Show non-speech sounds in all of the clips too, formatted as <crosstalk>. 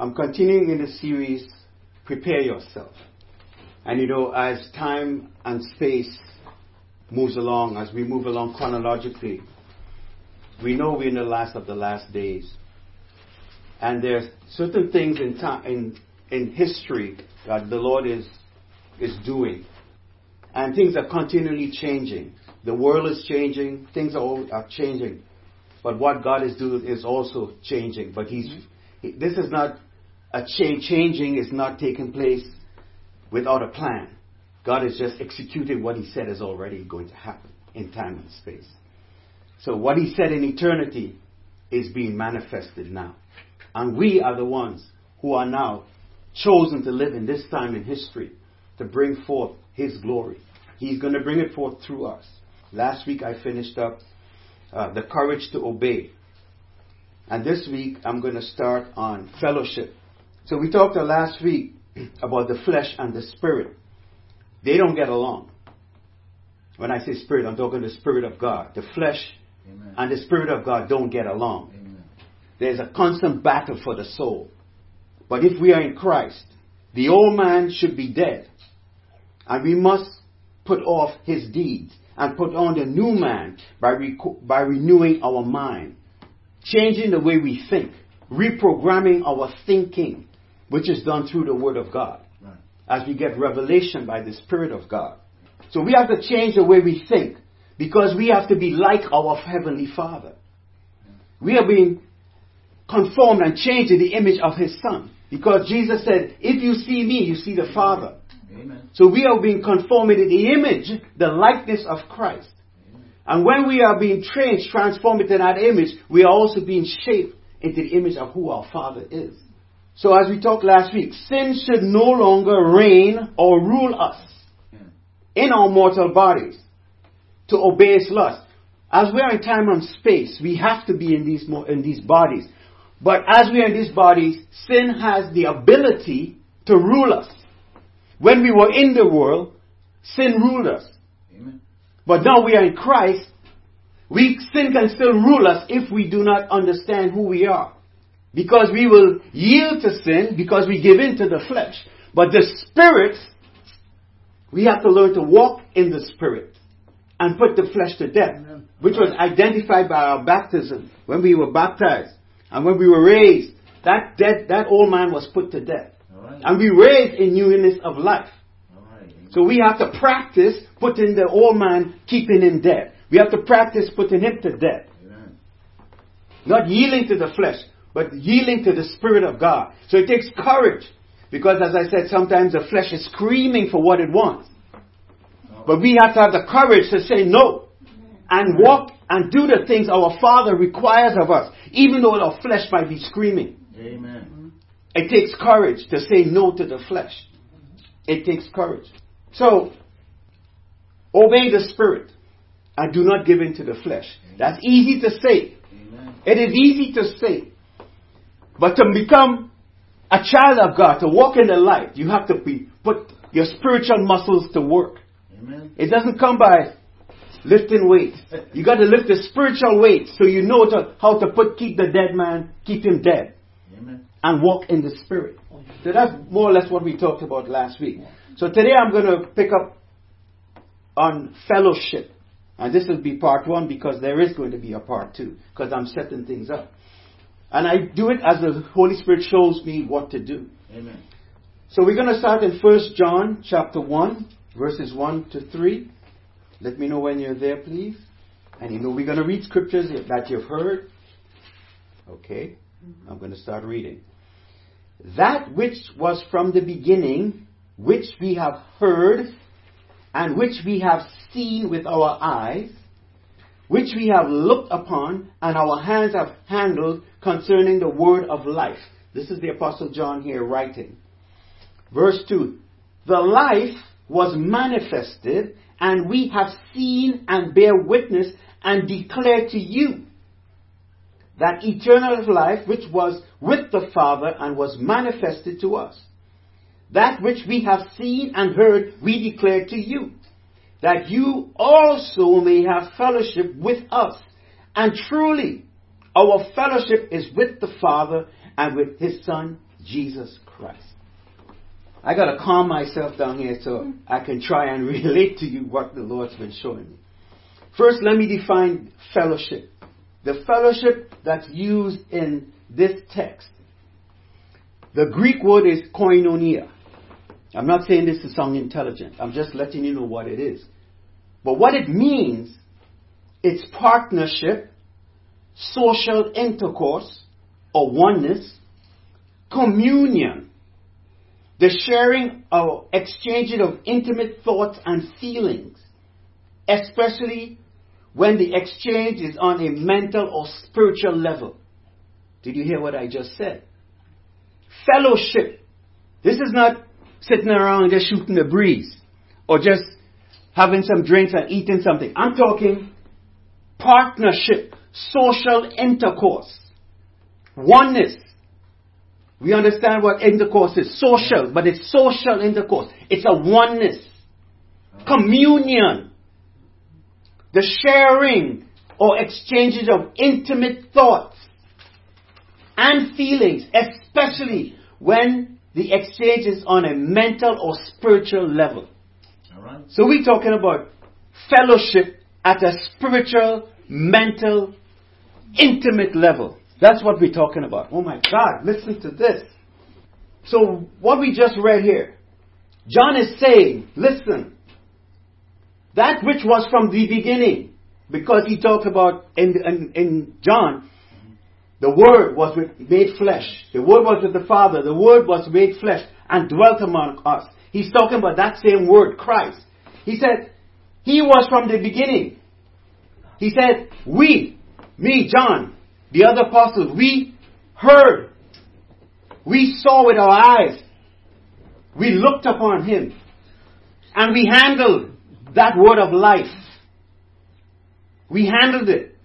I'm continuing in the series, Prepare Yourself. And you know, as time and space moves along, as we move along chronologically, we know we're in the last of the last days. And there's certain things in time, in, in history that the Lord is, is doing. And things are continually changing. The world is changing, things are, all, are changing. But what God is doing is also changing. But He's, this is not a change, changing is not taking place without a plan. God is just executing what He said is already going to happen in time and space. So what He said in eternity is being manifested now. And we are the ones who are now chosen to live in this time in history to bring forth His glory. He's going to bring it forth through us. Last week I finished up uh, the courage to obey. And this week I'm going to start on fellowship. So we talked last week about the flesh and the spirit. They don't get along. When I say spirit, I'm talking the spirit of God. The flesh Amen. and the spirit of God don't get along. Amen. There's a constant battle for the soul. But if we are in Christ, the old man should be dead. And we must put off his deeds and put on the new man by, by renewing our mind, changing the way we think, reprogramming our thinking which is done through the Word of God. Right. As we get revelation by the Spirit of God. So we have to change the way we think because we have to be like our Heavenly Father. We are being conformed and changed in the image of His Son. Because Jesus said, if you see me, you see the Father. Amen. So we are being conformed in the image, the likeness of Christ. Amen. And when we are being changed, transformed into that image, we are also being shaped into the image of who our Father is. So as we talked last week, sin should no longer reign or rule us hmm. in our mortal bodies to obey its lust. As we are in time and space, we have to be in these, in these bodies. But as we are in these bodies, sin has the ability to rule us. When we were in the world, sin ruled us. Amen. But now we are in Christ, we, sin can still rule us if we do not understand who we are. Because we will yield to sin because we give in to the flesh. But the spirit, we have to learn to walk in the spirit and put the flesh to death, Amen. which was identified by our baptism when we were baptized and when we were raised. That death, that old man was put to death, right. and we raised in newness of life. Right. So we have to practice putting the old man, keeping him dead. We have to practice putting him to death. Amen. Not yielding to the flesh, but yielding to the Spirit of God. So it takes courage. Because as I said, sometimes the flesh is screaming for what it wants. But we have to have the courage to say no. And walk and do the things our Father requires of us. Even though our flesh might be screaming. Amen. It takes courage to say no to the flesh. It takes courage. So, obey the Spirit and do not give in to the flesh. That's easy to say. Amen. It is easy to say. But to become a child of God, to walk in the light, you have to be put your spiritual muscles to work. Amen. It doesn't come by lifting weights. You got to lift the spiritual weight so you know to, how to put keep the dead man, keep him dead, Amen. and walk in the spirit. So that's more or less what we talked about last week. So today I'm going to pick up on fellowship. And this will be part one because there is going to be a part two because I'm setting things up. And I do it as the Holy Spirit shows me what to do. Amen. So we're going to start in 1 John chapter 1, verses 1 to 3. Let me know when you're there, please. And you know, we're going to read scriptures that you've heard. Okay, I'm going to start reading. That which was from the beginning, which we have heard, and which we have seen with our eyes, which we have looked upon and our hands have handled concerning the word of life. This is the Apostle John here writing. Verse 2 The life was manifested, and we have seen and bear witness and declare to you that eternal life which was with the Father and was manifested to us. That which we have seen and heard, we declare to you that you also may have fellowship with us. And truly, our fellowship is with the Father and with His Son, Jesus Christ. I got to calm myself down here so I can try and <laughs> relate to you what the Lord's been showing me. First, let me define fellowship. The fellowship that's used in this text. The Greek word is koinonia. I'm not saying this to sound intelligent. I'm just letting you know what it is. But what it means, it's partnership, social intercourse, or oneness, communion, the sharing or exchanging of intimate thoughts and feelings, especially when the exchange is on a mental or spiritual level. Did you hear what I just said? Fellowship. This is not sitting around and just shooting the breeze or just having some drinks and eating something. I'm talking partnership, social intercourse, oneness. We understand what intercourse is social, but it's social intercourse. It's a oneness, communion, the sharing or exchanges of intimate thoughts and feelings, especially when the exchange is on a mental or spiritual level. All right. So we're talking about fellowship at a spiritual, mental, intimate level. That's what we're talking about. Oh my God, listen to this. So what we just read here, John is saying, listen, that which was from the beginning, because he talked about in, in, in John, the Word was with, made flesh. The Word was with the Father. The Word was made flesh and dwelt among us. He's talking about that same Word, Christ. He said, He was from the beginning. He said, We, me, John, the other apostles, we heard. We saw with our eyes. We looked upon Him. And we handled that word of life. We handled it.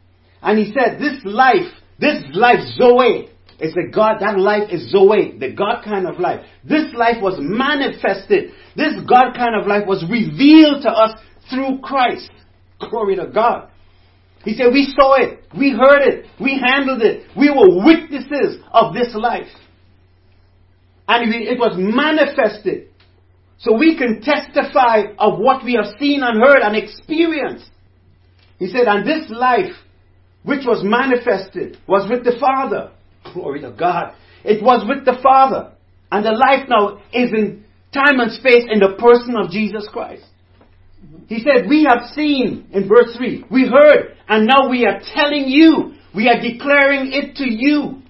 And He said, This life this life, Zoe, is the God, that life is Zoe, the God kind of life. This life was manifested. This God kind of life was revealed to us through Christ. Glory to God. He said, we saw it, we heard it, we handled it, we were witnesses of this life. And it was manifested. So we can testify of what we have seen and heard and experienced. He said, and this life which was manifested was with the Father. Glory to God. It was with the Father. And the life now is in time and space in the person of Jesus Christ. Mm-hmm. He said, We have seen, in verse 3, we heard, and now we are telling you, we are declaring it to you.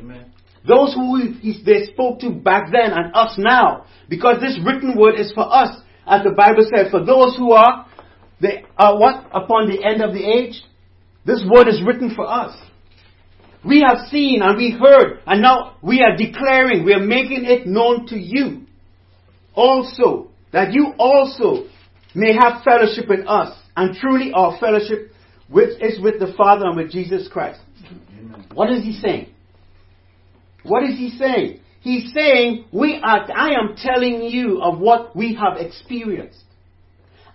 Amen. Those who they spoke to back then and us now, because this written word is for us, as the Bible says, for those who are, they are what? Upon the end of the age, this word is written for us. We have seen and we heard, and now we are declaring, we are making it known to you also, that you also may have fellowship with us, and truly our fellowship with, is with the Father and with Jesus Christ. Amen. What is he saying? What is he saying? He's saying, we are, I am telling you of what we have experienced.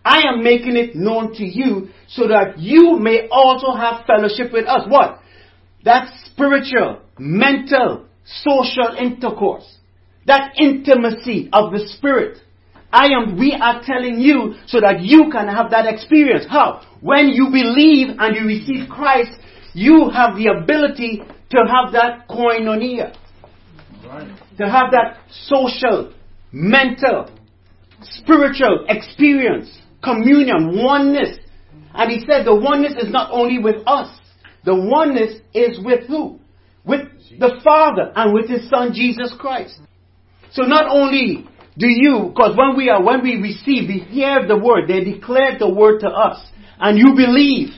I am making it known to you so that you may also have fellowship with us. What? That spiritual, mental, social intercourse. That intimacy of the Spirit. I am, we are telling you so that you can have that experience. How? When you believe and you receive Christ, you have the ability to have that koinonia. Right. To have that social, mental, spiritual experience communion, oneness. And he said the oneness is not only with us, the oneness is with who? With the Father and with His Son Jesus Christ. So not only do you, because when we are, when we receive, we hear the word, they declared the word to us, and you believe.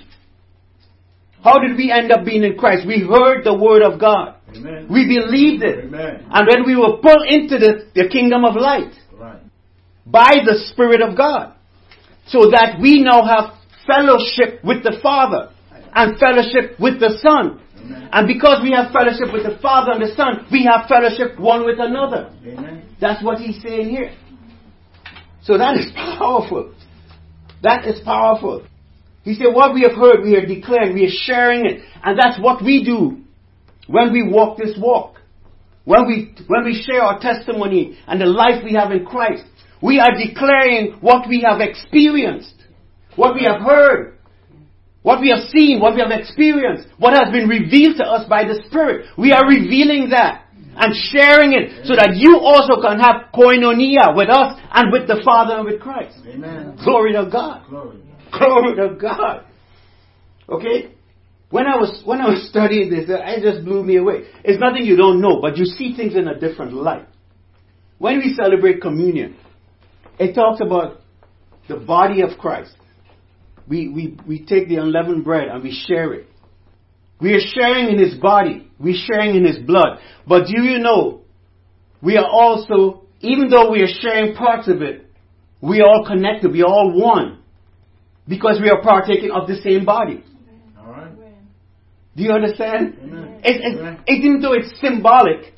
How did we end up being in Christ? We heard the word of God. Amen. We believed it. Amen. And then we were pulled into the, the kingdom of light. Right. By the Spirit of God so that we now have fellowship with the Father and fellowship with the Son. Amen. And because we have fellowship with the Father and the Son, we have fellowship one with another. Amen. That's what he's saying here. So that is powerful. That is powerful. He said, What we have heard, we are declaring, we are sharing it. And that's what we do when we walk this walk. when we, when we share our testimony and the life we have in Christ, we are declaring what we have experienced, what we have heard, what we have seen, what we have experienced, what has been revealed to us by the Spirit. We are revealing that and sharing it so that you also can have koinonia with us and with the Father and with Christ. Amen. Glory to God. Glory. Glory to God. Okay? When I was when I was <laughs> studying this, it just blew me away. It's nothing you don't know, but you see things in a different light. When we celebrate communion, it talks about the body of Christ. We, we, we take the unleavened bread and we share it. We are sharing in his body. We're sharing in his blood. But do you know, we are also, even though we are sharing parts of it, we are all connected. We are all one. Because we are partaking of the same body. All right. Do you understand? Amen. It, it, Amen. even though it's symbolic,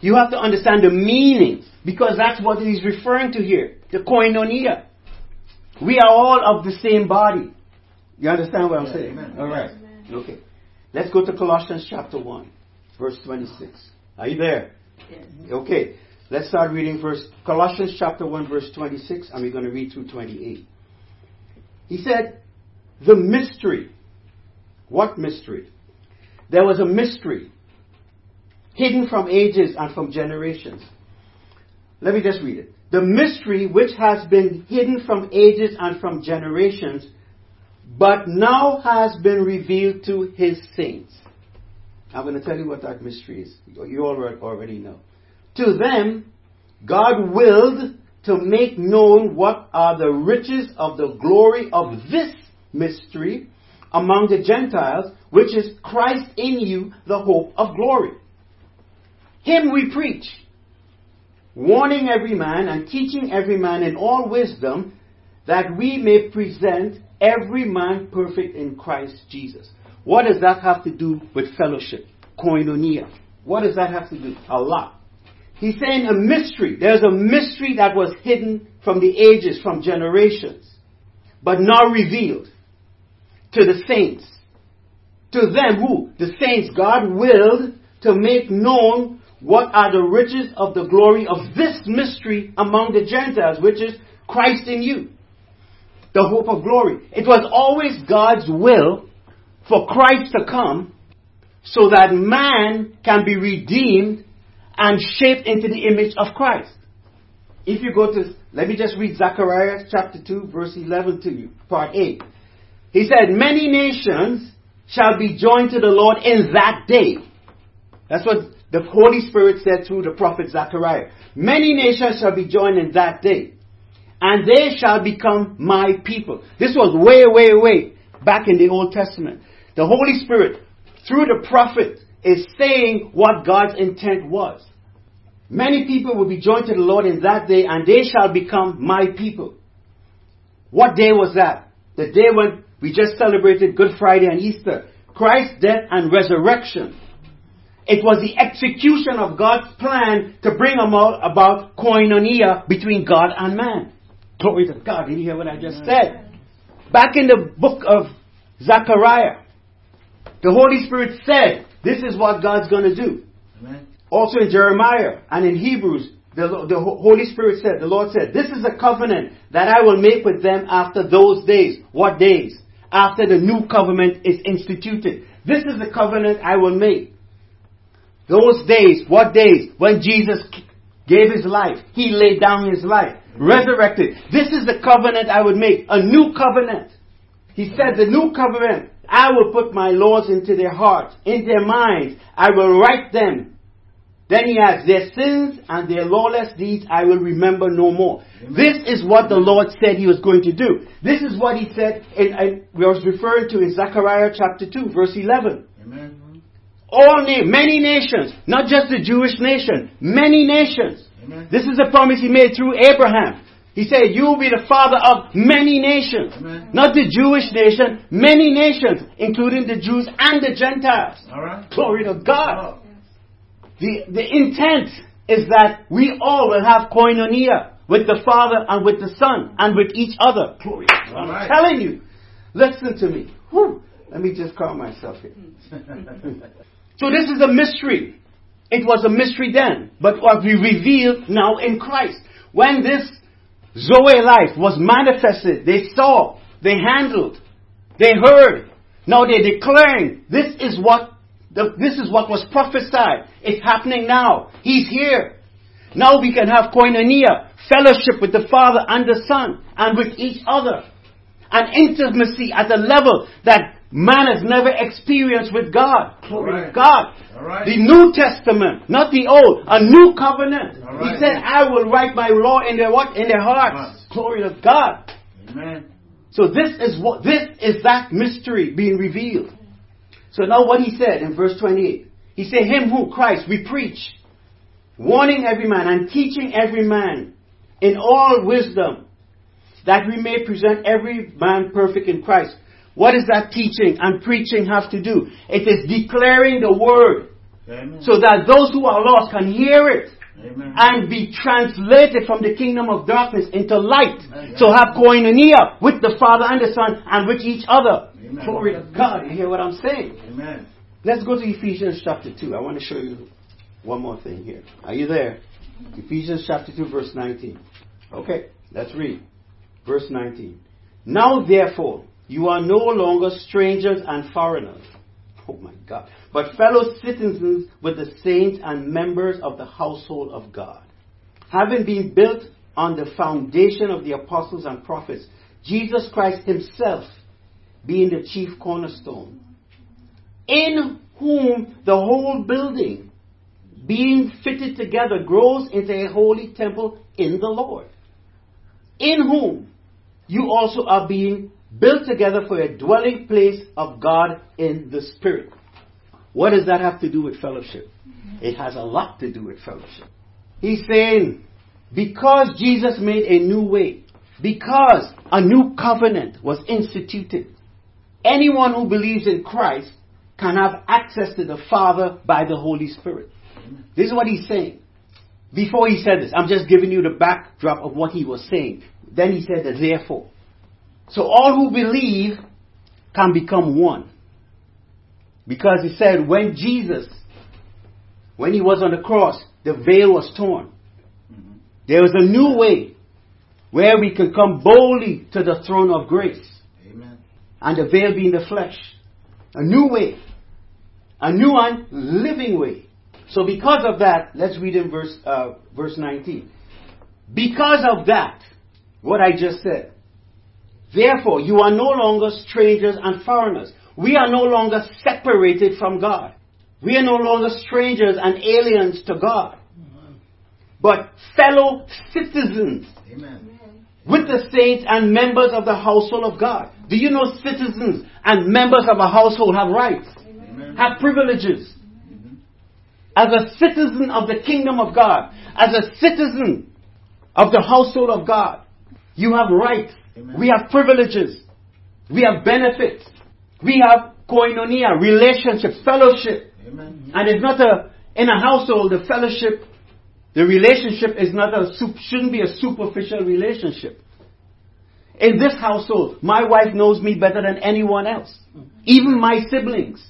you have to understand the meaning because that's what he's referring to here. The koinonia. We are all of the same body. You understand what I'm Yeah, saying? amen. All right. Okay. Let's go to Colossians chapter 1, verse 26. Are you there? Okay. Let's start reading verse Colossians chapter 1 verse 26 and we're going to read through 28. He said, "The mystery. What mystery? There was a mystery hidden from ages and from generations. Let me just read it. The mystery which has been hidden from ages and from generations, but now has been revealed to his saints. I'm going to tell you what that mystery is. You already know. To them, God willed to make known what are the riches of the glory of this mystery among the Gentiles, which is Christ in you, the hope of glory. Him we preach, warning every man and teaching every man in all wisdom, that we may present every man perfect in Christ Jesus. What does that have to do with fellowship? Koinonia. What does that have to do? A lot. He's saying a mystery. There's a mystery that was hidden from the ages, from generations, but now revealed to the saints. To them who? The saints God willed to make known what are the riches of the glory of this mystery among the Gentiles, which is Christ in you. The hope of glory. It was always God's will for Christ to come so that man can be redeemed and shaped into the image of Christ. If you go to, let me just read Zechariah chapter 2 verse 11 to you, part 8. He said, many nations shall be joined to the Lord in that day. That's what the Holy Spirit said through the prophet Zechariah. Many nations shall be joined in that day. And they shall become my people. This was way, way, way back in the Old Testament. The Holy Spirit, through the prophet, is saying what God's intent was. Many people will be joined to the Lord in that day, and they shall become my people. What day was that? The day when we just celebrated Good Friday and Easter. Christ's death and resurrection. It was the execution of God's plan to bring about, about koinonia between God and man. Glory to God. Did you hear what I just said? Back in the book of Zechariah, the Holy Spirit said, this is what God's going to do. Amen. Also in Jeremiah and in Hebrews, the, the Holy Spirit said, the Lord said, this is a covenant that I will make with them after those days. What days? After the new covenant is instituted. This is the covenant I will make. Those days, what days? When Jesus gave his life. He laid down his life. Resurrected. This is the covenant I would make. A new covenant. He said the new covenant, I will put my laws into their hearts, in their minds. I will write them. Then he adds, their sins and their lawless deeds I will remember no more. This is what the Lord said he was going to do. This is what he said, in, we was referring to in Zechariah chapter 2, verse 11. Amen. All na- many nations, not just the Jewish nation, many nations. Amen. This is a promise he made through Abraham. He said, you will be the father of many nations. Amen. Not the Jewish nation, many nations, including the Jews and the Gentiles. All right. Glory to God. Oh. The, the intent is that we all will have koinonia with the Father and with the Son and with each other. Glory. I'm All right. telling you. Listen to me. Whew. Let me just calm myself here. <laughs> So this is a mystery. It was a mystery then, but what we revealed now in Christ. When this Zoe life was manifested, they saw, they handled, they heard. Now they're declaring, this is what, the, this is what was prophesied. It's happening now. He's here. Now we can have koinonia, fellowship with the Father and the Son, and with each other. An intimacy at a level that man has never experienced with God. Glory right. to God. The New Testament, not the Old, a new covenant. He said, I will write my law in their what? In their hearts. Glory to God. Amen. So this is what this is that mystery being revealed. So now what he said in verse 28. He said, Him who Christ we preach, warning every man and teaching every man in all wisdom, that we may present every man perfect in Christ. What does that teaching and preaching have to do? It is declaring the word Amen. so that those who are lost can hear it Amen. and be translated from the kingdom of darkness into light. Amen. So have koinonia with the Father and the Son and with each other. Glory to God. You hear what I'm saying? Amen. Let's go to Ephesians chapter 2. I want to show you one more thing here. Are you there? Ephesians chapter 2, verse 19. Okay, let's read. Verse 19. Now therefore, you are no longer strangers and foreigners. Oh my God. But fellow citizens with the saints and members of the household of God. Having been built on the foundation of the apostles and prophets, Jesus Christ himself being the chief cornerstone, in whom the whole building, being fitted together, grows into a holy temple in the Lord, in whom you also are being built together for a dwelling place of God in the Spirit. What does that have to do with fellowship? It has a lot to do with fellowship. He's saying, because Jesus made a new way, because a new covenant was instituted, anyone who believes in Christ can have access to the Father by the Holy Spirit. This is what he's saying. Before he said this, I'm just giving you the backdrop of what he was saying. Then he said that therefore. So all who believe can become one. Because he said when Jesus, when he was on the cross, the veil was torn. There was a new way where we can come boldly to the throne of grace. Amen. And the veil being the flesh. A new way. A new and living way. So because of that, let's read in verse, uh, verse 19. Because of that, what I just said, Therefore, you are no longer strangers and foreigners. We are no longer separated from God. We are no longer strangers and aliens to God. But fellow citizens Amen. with the saints and members of the household of God. Do you know citizens and members of a household have rights? Amen. Have privileges. As a citizen of the kingdom of God, as a citizen of the household of God, you have rights. Amen. We have privileges. We have benefits. We have koinonia, relationship, fellowship. Amen. And it's not a, in a household, the fellowship, the relationship is not a, shouldn't be a superficial relationship. In this household, my wife knows me better than anyone else. Even my siblings.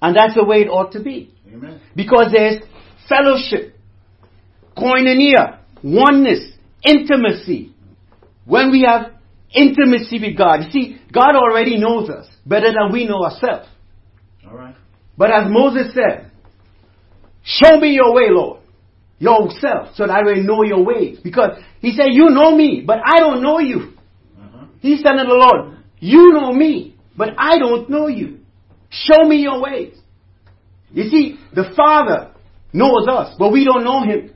And that's the way it ought to be. Amen. Because there's fellowship, koinonia, oneness, intimacy. When we have intimacy with God. You see, God already knows us better than we know ourselves. All right. But as Moses said, show me your way, Lord, yourself, so that I may know your ways. Because he said, you know me, but I don't know you. Uh-huh. He said to the Lord, you know me, but I don't know you. Show me your ways. You see, the Father knows us, but we don't know Him.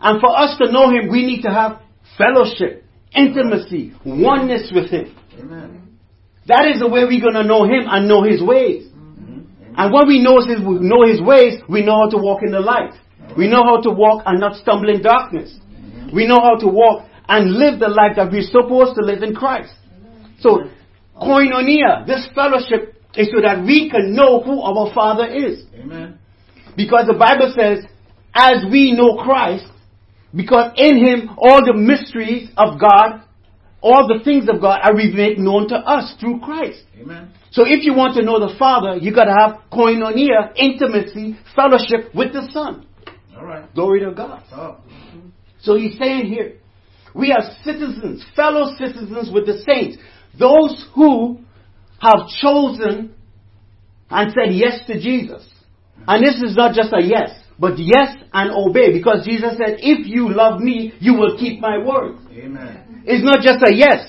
And for us to know Him, we need to have fellowship intimacy, oneness with Him. Amen. That is the way we're going to know Him and know His ways. Mm-hmm. And when we know His, know His ways, we know how to walk in the light. We know how to walk and not stumble in darkness. Mm-hmm. We know how to walk and live the life that we're supposed to live in Christ. So, koinonia, this fellowship, is so that we can know who our Father is. Amen. Because the Bible says, as we know Christ, because in Him, all the mysteries of God, all the things of God are made known to us through Christ. Amen. So if you want to know the Father, you gotta have koinonia, intimacy, fellowship with the Son. All right. Glory to God. So he's saying here, we are citizens, fellow citizens with the saints, those who have chosen and said yes to Jesus. And this is not just a yes, but yes and obey, because Jesus said, if you love me, you will keep my word. Amen. It's not just a yes,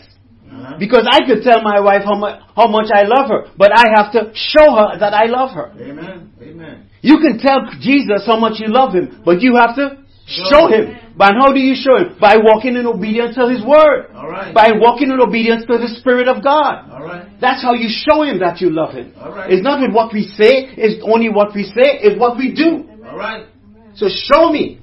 Uh-huh. because I could tell my wife how much, how much I love her, but I have to show her that I love her. Amen. Amen. You can tell Jesus how much you love him, but you have to show him. But how do you show him? By walking in obedience to his word. All right. By walking in obedience to the Spirit of God. All right. That's how you show him that you love him. All right. It's not with what we say, it's only what we say, it's what we do. All right. So show me,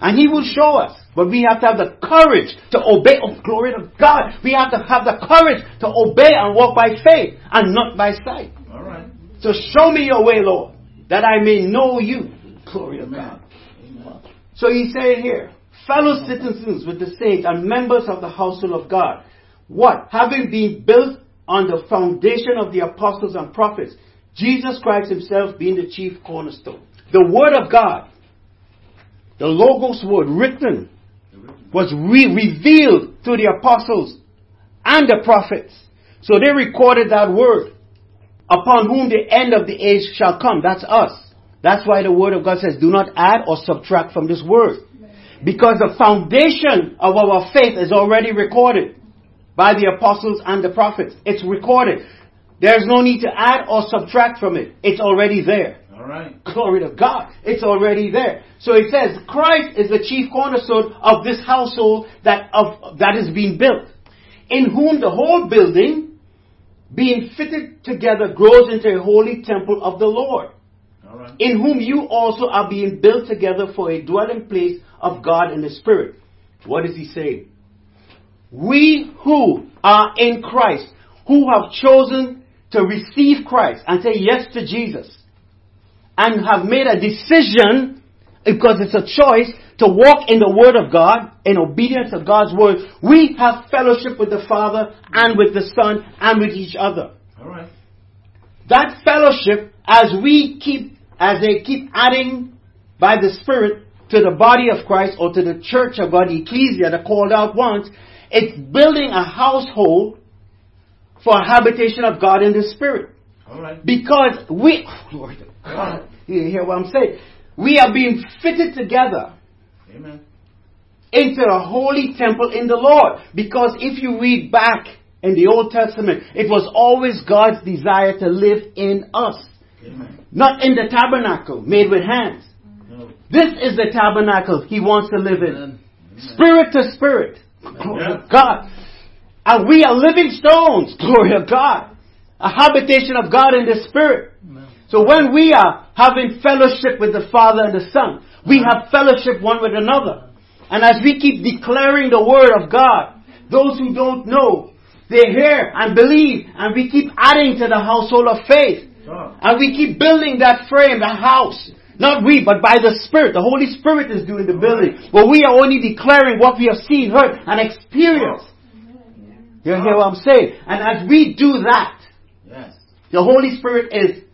and he will show us. But we have to have the courage to obey. Oh, glory to God. We have to have the courage to obey and walk by faith and not by sight. All right. So show me your way, Lord, that I may know you. Glory to God. Amen. So he's saying here, fellow citizens with the saints and members of the household of God. What? Having been built on the foundation of the apostles and prophets, Jesus Christ himself being the chief cornerstone. The word of God, the Logos word written, was re- revealed to the apostles and the prophets. So they recorded that word upon whom the end of the age shall come. That's us. That's why the word of God says, do not add or subtract from this word. Because the foundation of our faith is already recorded by the apostles and the prophets. It's recorded. There's no need to add or subtract from it. It's already there. Right. Glory to God. It's already there. So it says Christ is the chief cornerstone of this household that of that is being built, in whom the whole building, being fitted together, grows into a holy temple of the Lord, All right. in whom you also are being built together for a dwelling place of God in the Spirit. What is he saying? We who are in Christ, who have chosen to receive Christ and say yes to Jesus, and have made a decision, because it's a choice, to walk in the Word of God, in obedience to God's Word, we have fellowship with the Father and with the Son and with each other. All right. That fellowship, as we keep, as they keep adding by the Spirit to the body of Christ or to the church of God, the ecclesia, the called out ones, it's building a household for a habitation of God in the Spirit. All right. Because we, <sighs> Lord, God, <laughs> you hear what I'm saying? We are being fitted together Amen. into a holy temple in the Lord. Because if you read back in the Old Testament, it was always God's desire to live in us. Amen. Not in the tabernacle made with hands. No. This is the tabernacle He wants to live in. Amen. Spirit to spirit. Glory Yeah. to God. And we are living stones. <laughs> Glory of God. A habitation of God in the Spirit. So when we are having fellowship with the Father and the Son, we uh-huh. have fellowship one with another. And as we keep declaring the Word of God, those who don't know, they hear and believe, and we keep adding to the household of faith. Uh-huh. And we keep building that frame, the house. Not we, but by the Spirit. The Holy Spirit is doing the building. But we are only declaring what we have seen, heard, and experienced. You hear what I'm saying? And as we do that, the Holy Spirit is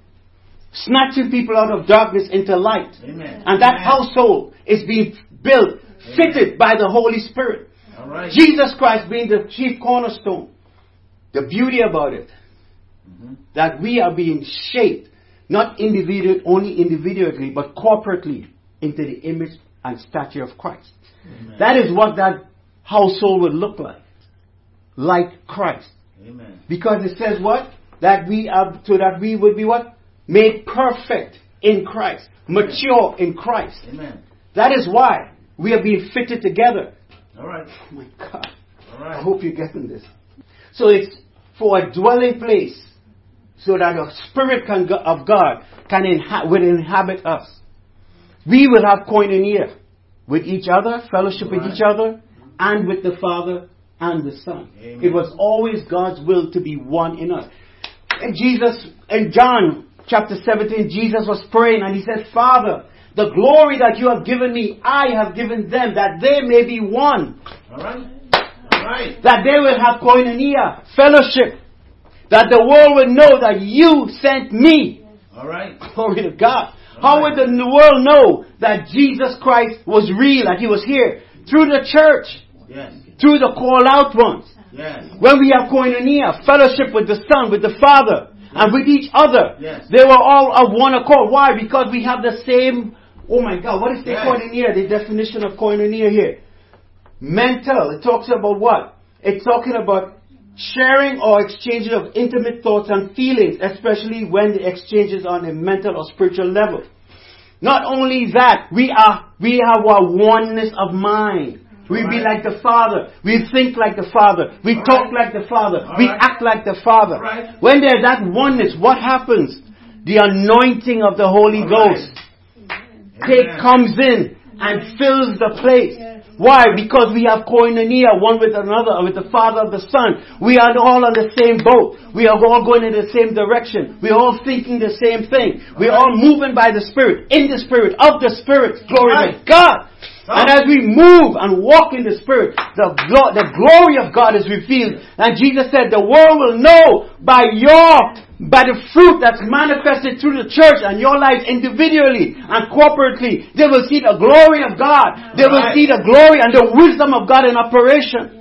snatching people out of darkness into light. Amen. And that Amen. household is being built, fitted by the Holy Spirit. All right. Jesus Christ being the chief cornerstone. The beauty about it, Mhm. that we are being shaped, not individual, only individually, but corporately into the image and stature of Christ. Amen. That is what that household would look like. Like Christ. Amen. Because it says what? That we are, so that we would be what? Made perfect in Christ. Mature in Christ. Amen. That is why we are being fitted together. All right. Oh my God. All I hope you're getting this. So it's for a dwelling place so that the Spirit can, go- of God can inha- will inhabit us. We will have koinonia with each other, fellowship with each other, and with the Father and the Son. Amen. It was always God's will to be one in us. And Jesus, and John chapter 17, Jesus was praying and he said, Father, the glory that you have given me, I have given them, that they may be one All right. All right. that they will have koinonia, fellowship, that the world will know that you sent me. All right. Glory to God. How would the world know that Jesus Christ was real, that He was here? Through the church. Yes. Through the call out ones. Yes. When we have koinonia, fellowship with the Son, with the Father, and with each other. Yes. They were all of one accord. Why? Because we have the same, oh my God, what is the Yes. koinonia? The definition of koinonia here. Mental. It talks about what? It's talking about sharing or exchanging of intimate thoughts and feelings, especially when the exchange is on a mental or spiritual level. Not only that, we are, we have a oneness of mind. We be like the Father. We think like the Father. We Alright. talk like the Father. We Alright. act like the Father. Alright. When there's that oneness, what happens? The anointing of the Holy Alright. Ghost take, comes in and fills the place. Why? Because we have koinonia one with another, with the Father of the Son. We are all on the same boat. We are all going in the same direction. We are all thinking the same thing. We are all moving by the Spirit, in the Spirit, of the Spirit. Glory to God. And as we move and walk in the Spirit, the, glo- the glory of God is revealed. And Jesus said, the world will know by your, by the fruit that's manifested through the church and your lives individually and corporately. They will see the glory of God. They will see the glory and the wisdom of God in operation.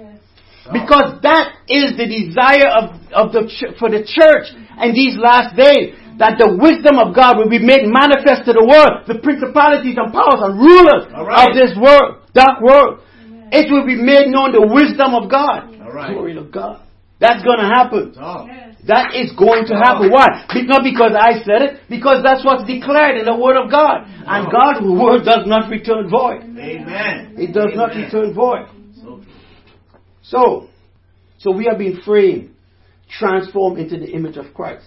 Because that is the desire of, of the, ch- for the church in these last days. That the wisdom of God will be made manifest to the world, the principalities and powers and rulers All right. of this world, dark world. It will be made known the wisdom of God. All right. Glory to God. That's gonna happen. Talk. That is going to happen. Why? Be- Not because I said it, because that's what's declared in the Word of God. And God's Word does not return void. Amen. It does not return void. So. So, so we are being framed, transformed into the image of Christ.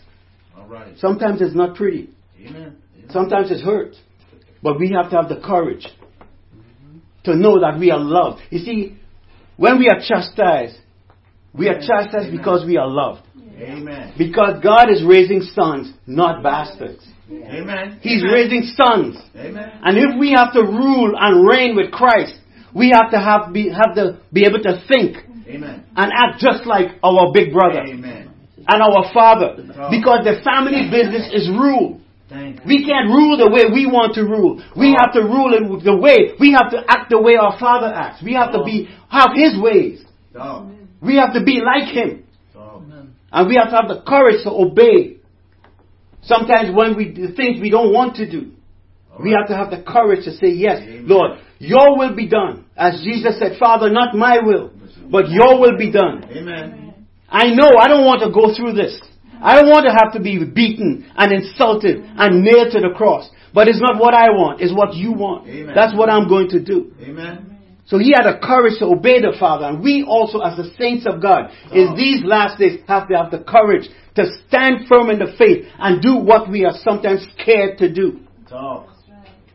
All right. Sometimes it's not pretty. Amen. Amen. Sometimes it hurts. But we have to have the courage to know that we are loved. You see, when we are chastised, we are chastised Amen. because we are loved. Amen. Because God is raising sons, not bastards. Amen. He's Amen. raising sons. Amen. And if we have to rule and reign with Christ, we have to have be, have to be able to think Amen. and act just like our big brother Amen. And our father. Because the family business is rule. We can't rule the way we want to rule. We have to rule it the way, we have to act the way our father acts. We have to be, have his ways. We have to be like him. And we have to have the courage to obey. Sometimes when we do things we don't want to do, we have to have the courage to say, Yes. Lord, your will be done. As Jesus said, Father, not my will, but your will be done. Amen. I know I don't want to go through this. I don't want to have to be beaten and insulted and nailed to the cross. But it's not what I want, it's what you want. Amen. That's what I'm going to do. Amen. So he had the courage to obey the Father. And we also, as the saints of God, in Oh. these last days, have to have the courage to stand firm in the faith and do what we are sometimes scared to do. Talk.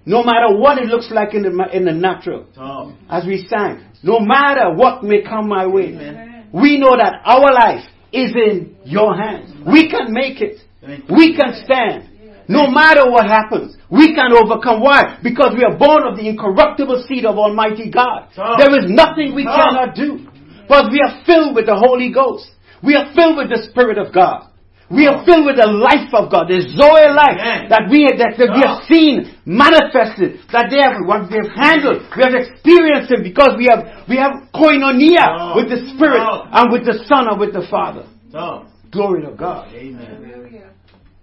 No matter what it looks like in the, in the natural. Talk. As we sang, no matter what may come my way, Amen. We know that our life is in your hands. We can make it. We can stand. No matter what happens, we can overcome. Why? Because we are born of the incorruptible seed of Almighty God. There is nothing we cannot do. But we are filled with the Holy Ghost. We are filled with the Spirit of God. We are filled with the life of God, the Zoe life Amen. that we that, that we have oh. seen manifested, that they have what they have handled, we have experienced it because we have we have koinonia So- with the Spirit So- and with the Son and with the Father. Talk. Glory to God. Amen.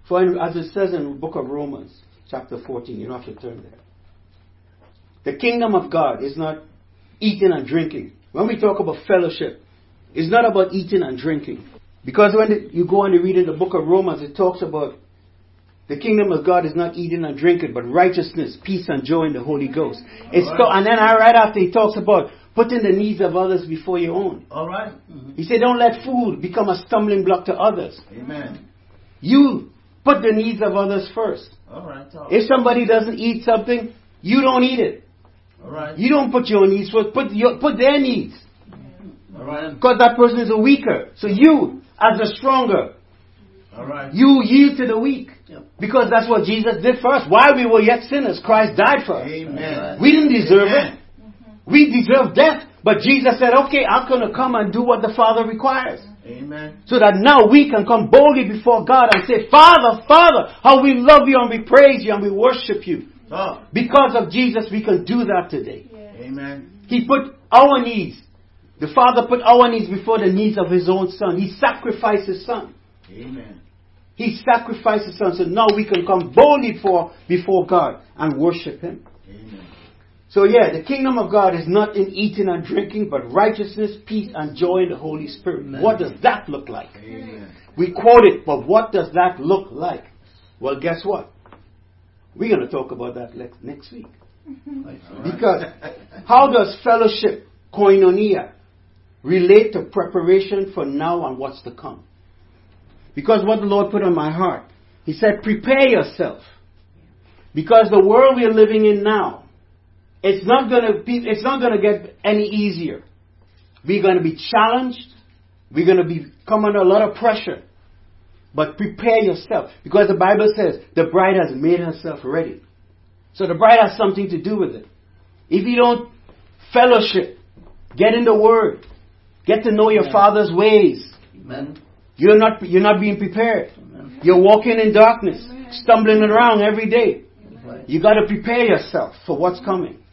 For in- as it says in the book of Romans, chapter 14, you don't have to turn there. The kingdom of God is not eating and drinking. When we talk about fellowship, it's not about eating and drinking. Because when you go and you read in the book of Romans, it talks about the kingdom of God is not eating and drinking, but righteousness, peace, and joy in the Holy Ghost. It's Alright. so, and then right after he talks about putting the needs of others before your own. All right. Mm-hmm. He said, don't let food become a stumbling block to others. Amen. You put the needs of others first. All right. Talk. If somebody doesn't eat something, you don't eat it. All right. You don't put your needs first. Put your, put their needs All right. because that person is a weaker. So you, as the stronger, All right. you yield to the weak because that's what Jesus did for us. While we were yet sinners, Christ died for us. Amen. We didn't deserve Amen. it. We deserve death, but Jesus said, "Okay, I'm going to come and do what the Father requires." Amen. So that now we can come boldly before God and say, Father, Father, how we love you and we praise you and we worship you. Talk. Because of Jesus, we can do that today. Amen. He put our needs, the Father put our needs before the needs of His own Son. He sacrificed His Son. Amen. He sacrificed His Son so now we can come boldly for, before God and worship Him. Amen. So yeah, the kingdom of God is not in eating and drinking, but righteousness, peace, and joy in the Holy Spirit. Amen. What does that look like? Amen. We quote it, but what does that look like? Well, guess what? We're going to talk about that next week. <laughs> Because how does fellowship, koinonia, relate to preparation for now and what's to come? Because what the Lord put on my heart, He said, prepare yourself. Because the world we are living in now, it's not gonna be, it's not gonna get any easier. We're gonna be challenged. We're gonna be come under a lot of pressure. But prepare yourself. Because the Bible says the bride has made herself ready. So the bride has something to do with it. If you don't fellowship, get in the Word, get to know your Father's ways, Amen. you're not, you're not being prepared. Amen. You're walking in darkness, stumbling around every day. Right. You gotta prepare yourself for what's coming.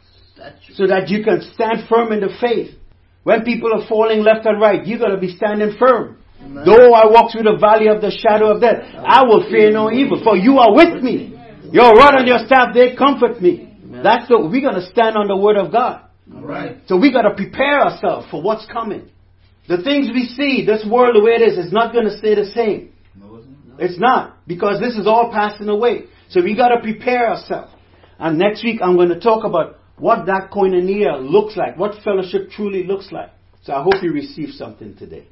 So that you can stand firm in the faith. When people are falling left and right, you gotta be standing firm. Amen. Though I walk through the valley of the shadow of death, I will fear no evil, for you are with me. Your rod and your staff, they comfort me. Amen. That's the, we're gonna stand on the word of God. All right. So we gotta prepare ourselves for what's coming. The things we see, this world the way it is, is not gonna stay the same. No, it's not. It's not, because this is all passing away. So we gotta prepare ourselves. And next week I'm gonna talk about what that koinonia looks like, what fellowship truly looks like. So I hope you receive something today.